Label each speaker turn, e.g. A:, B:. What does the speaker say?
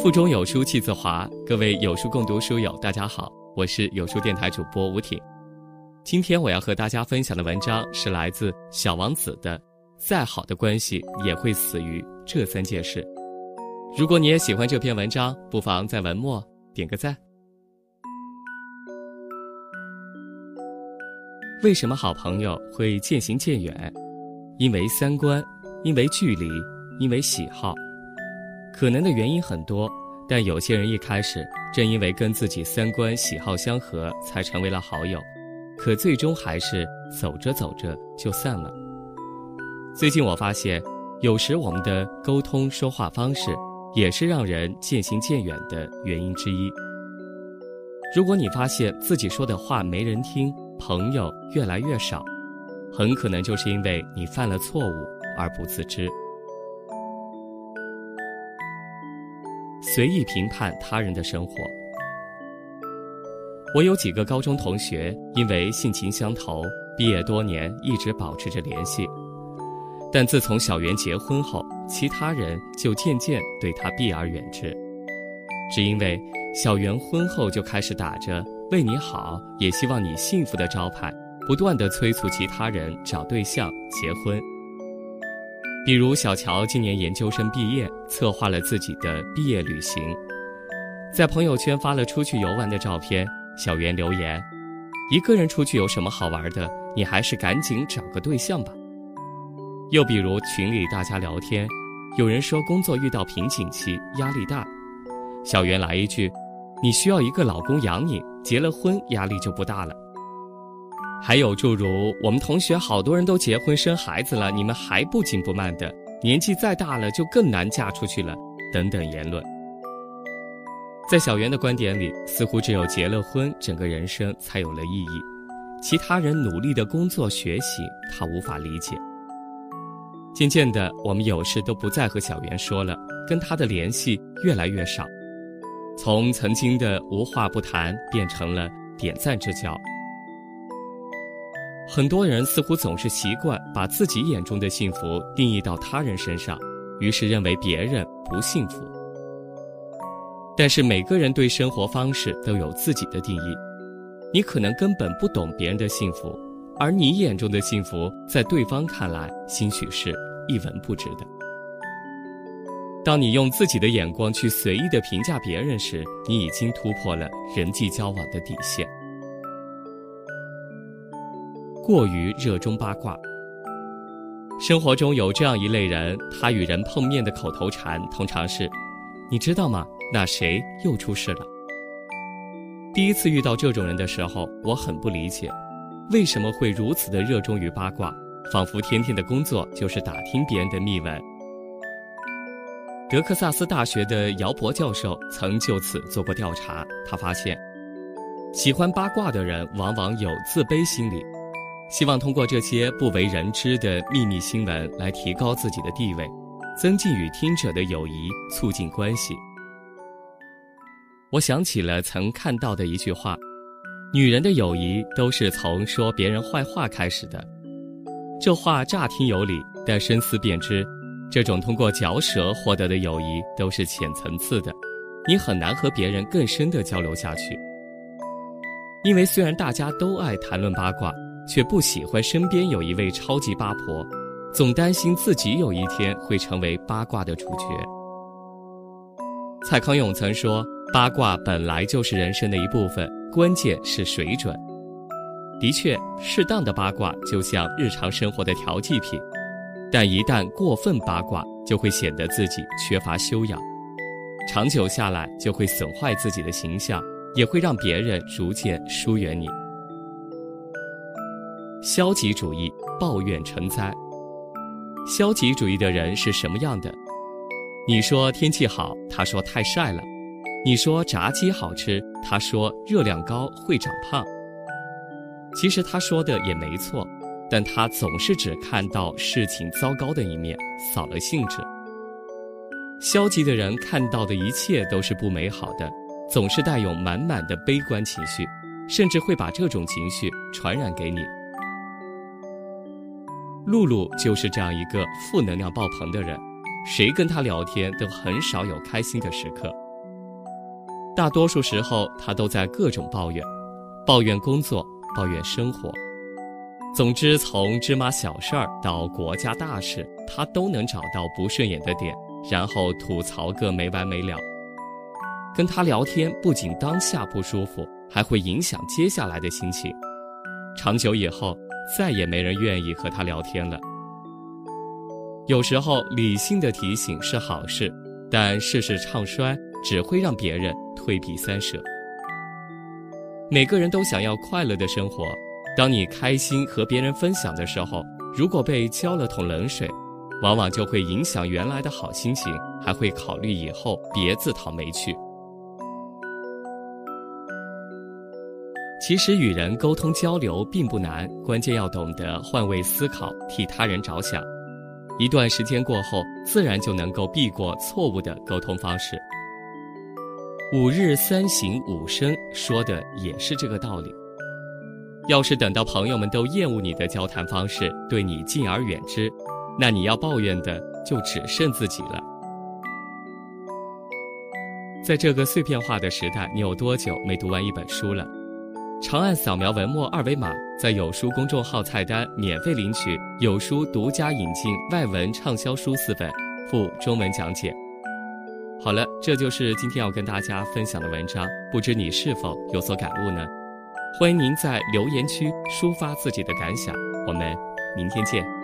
A: 腹中有书气自华，各位有书共读书友，大家好，我是有书电台主播吴挺。今天我要和大家分享的文章是来自小王子的《再好的关系也会死于这三件事》。如果你也喜欢这篇文章，不妨在文末点个赞。为什么好朋友会渐行渐远？因为三观，因为距离，因为喜好。可能的原因很多，但有些人一开始正因为跟自己三观喜好相合，才成为了好友，可最终还是走着走着就散了。最近我发现，有时我们的沟通说话方式，也是让人渐行渐远的原因之一。如果你发现自己说的话没人听，朋友越来越少，很可能就是因为你犯了错误而不自知。随意评判他人的生活。我有几个高中同学，因为性情相投，毕业多年一直保持着联系。但自从小袁结婚后，其他人就渐渐对他避而远之，只因为小袁婚后就开始打着“为你好，也希望你幸福”的招牌，不断的催促其他人找对象结婚。比如小乔今年研究生毕业，策划了自己的毕业旅行，在朋友圈发了出去游玩的照片。小袁留言：“一个人出去有什么好玩的？你还是赶紧找个对象吧。”又比如群里大家聊天，有人说工作遇到瓶颈期，压力大，小袁来一句：“你需要一个老公养你，结了婚压力就不大了。”还有诸如我们同学好多人都结婚生孩子了，你们还不紧不慢的，年纪再大了就更难嫁出去了，等等言论。在小袁的观点里，似乎只有结了婚，整个人生才有了意义，其他人努力的工作学习，他无法理解。渐渐的，我们有事都不再和小袁说了，跟他的联系越来越少，从曾经的无话不谈变成了点赞之交。很多人似乎总是习惯把自己眼中的幸福定义到他人身上，于是认为别人不幸福。但是每个人对生活方式都有自己的定义，你可能根本不懂别人的幸福，而你眼中的幸福，在对方看来，兴许是一文不值的。当你用自己的眼光去随意的评价别人时，你已经突破了人际交往的底线。过于热衷八卦。生活中有这样一类人，他与人碰面的口头禅通常是：“你知道吗？那谁又出事了？”第一次遇到这种人的时候，我很不理解，为什么会如此的热衷于八卦，仿佛天天的工作就是打听别人的秘闻。德克萨斯大学的姚博教授曾就此做过调查，他发现，喜欢八卦的人往往有自卑心理。希望通过这些不为人知的秘密新闻来提高自己的地位，增进与听者的友谊，促进关系。我想起了曾看到的一句话：“女人的友谊都是从说别人坏话开始的。”这话乍听有理，但深思便知，这种通过嚼舌获得的友谊都是浅层次的，你很难和别人更深的交流下去。因为虽然大家都爱谈论八卦。却不喜欢身边有一位超级八婆，总担心自己有一天会成为八卦的主角。蔡康永曾说：“八卦本来就是人生的一部分，关键是水准。”的确，适当的八卦就像日常生活的调剂品，但一旦过分八卦，就会显得自己缺乏修养，长久下来就会损坏自己的形象，也会让别人逐渐疏远你。消极主义，抱怨成灾。消极主义的人是什么样的？你说天气好，他说太晒了；你说炸鸡好吃，他说热量高会长胖。其实他说的也没错，但他总是只看到事情糟糕的一面，扫了兴致。消极的人看到的一切都是不美好的，总是带有满满的悲观情绪，甚至会把这种情绪传染给你。露露就是这样一个负能量爆棚的人，谁跟她聊天都很少有开心的时刻，大多数时候他都在各种抱怨，抱怨工作，抱怨生活。总之，从芝麻小事儿到国家大事，他都能找到不顺眼的点，然后吐槽个没完没了。跟他聊天不仅当下不舒服，还会影响接下来的心情。长久以后，再也没人愿意和他聊天了。有时候，理性的提醒是好事，但事事唱衰只会让别人退避三舍。每个人都想要快乐的生活。当你开心和别人分享的时候，如果被浇了桶冷水，往往就会影响原来的好心情，还会考虑以后别自讨没趣。其实与人沟通交流并不难，关键要懂得换位思考，替他人着想。一段时间过后，自然就能够避过错误的沟通方式。五日三省吾身，说的也是这个道理。要是等到朋友们都厌恶你的交谈方式，对你敬而远之，那你要抱怨的就只剩自己了。在这个碎片化的时代，你有多久没读完一本书了？长按扫描文末二维码，在有书公众号菜单免费领取有书独家引进外文畅销书四本，附中文讲解。好了，这就是今天要跟大家分享的文章，不知你是否有所感悟呢？欢迎您在留言区抒发自己的感想，我们明天见。